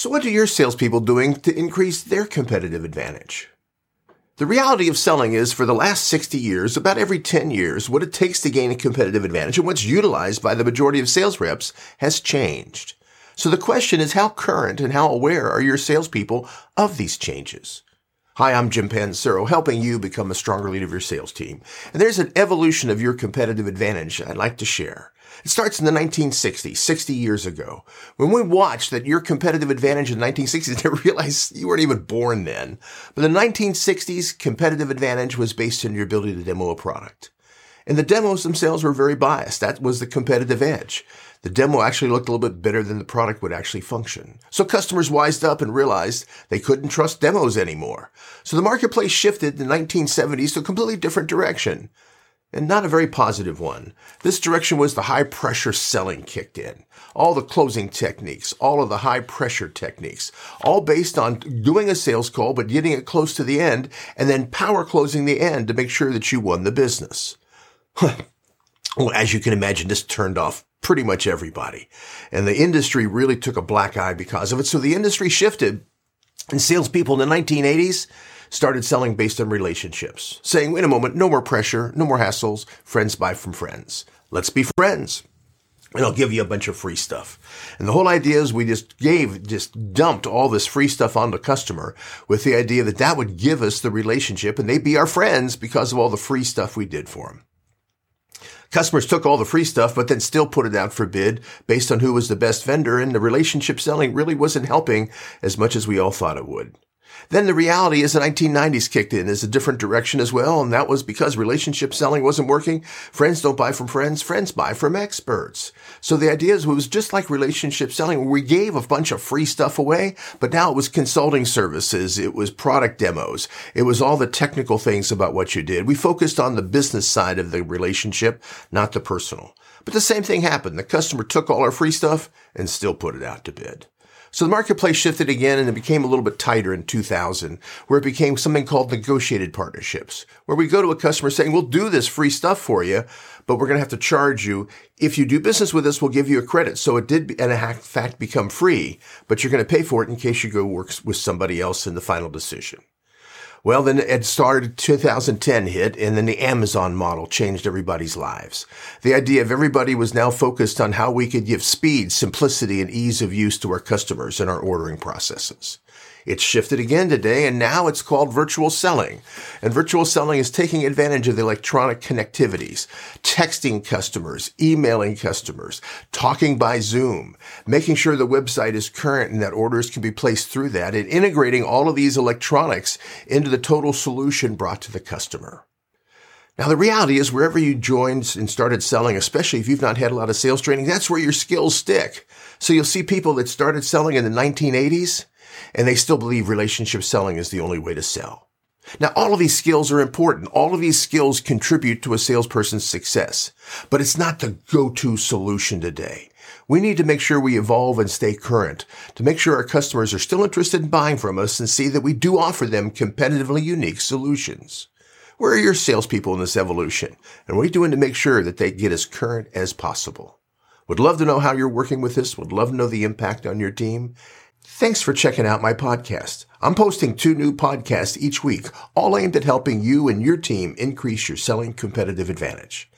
So what are your salespeople doing to increase their competitive advantage? The reality of selling is for the last 60 years, about every 10 years, what it takes to gain a competitive advantage and what's utilized by the majority of sales reps has changed. So the question is how current and how aware are your salespeople of these changes? Hi, I'm Jim Pancero, helping you become a stronger leader of your sales team. And there's an evolution of your competitive advantage I'd like to share. It starts in the 1960s, 60 years ago. When we watched that your competitive advantage in the 1960s, they realized you weren't even born then. But the 1960s competitive advantage was based on your ability to demo a product. And the demos themselves were very biased. That was the competitive edge. The demo actually looked a little bit better than the product would actually function. So customers wised up and realized they couldn't trust demos anymore. So the marketplace shifted in the 1970s to a completely different direction and not a very positive one. This direction was the high pressure selling kicked in. All the closing techniques, all of the high pressure techniques, all based on doing a sales call, but getting it close to the end and then power closing the end to make sure that you won the business. Well, as you can imagine, this turned off pretty much everybody. And the industry really took a black eye because of it. So the industry shifted and salespeople in the 1980s started selling based on relationships, saying, wait a moment, no more pressure, no more hassles, friends buy from friends. Let's be friends. And I'll give you a bunch of free stuff. And the whole idea is we just gave, just dumped all this free stuff on the customer with the idea that that would give us the relationship and they'd be our friends because of all the free stuff we did for them. Customers took all the free stuff, but then still put it out for bid based on who was the best vendor, and the relationship selling really wasn't helping as much as we all thought it would. Then the reality is the 1990s kicked in as a different direction as well. And that was because relationship selling wasn't working. Friends don't buy from friends. Friends buy from experts. So the idea is it was just like relationship selling. Where we gave a bunch of free stuff away, but now it was consulting services. It was product demos. It was all the technical things about what you did. We focused on the business side of the relationship, not the personal. But the same thing happened. The customer took all our free stuff and still put it out to bid. So the marketplace shifted again and it became a little bit tighter in 2000, where it became something called negotiated partnerships, where we go to a customer saying, we'll do this free stuff for you, but we're going to have to charge you. If you do business with us, we'll give you a credit. So it did, in fact, become free, but you're going to pay for it in case you go work with somebody else in the final decision. Well, then it started 2010 hit and then the Amazon model changed everybody's lives. The idea of everybody was now focused on how we could give speed, simplicity, and ease of use to our customers in our ordering processes. It's shifted again today, and now it's called virtual selling. And virtual selling is taking advantage of the electronic connectivities, texting customers, emailing customers, talking by Zoom, making sure the website is current and that orders can be placed through that, and integrating all of these electronics into the total solution brought to the customer. Now, the reality is wherever you joined and started selling, especially if you've not had a lot of sales training, that's where your skills stick. So you'll see people that started selling in the 1980s and they still believe relationship selling is the only way to sell. Now, all of these skills are important. All of these skills contribute to a salesperson's success, but it's not the go-to solution today. We need to make sure we evolve and stay current to make sure our customers are still interested in buying from us and see that we do offer them competitively unique solutions. Where are your salespeople in this evolution? And what are you doing to make sure that they get as current as possible? Would love to know how you're working with this. Would love to know the impact on your team. Thanks for checking out my podcast. I'm posting two new podcasts each week, all aimed at helping you and your team increase your selling competitive advantage.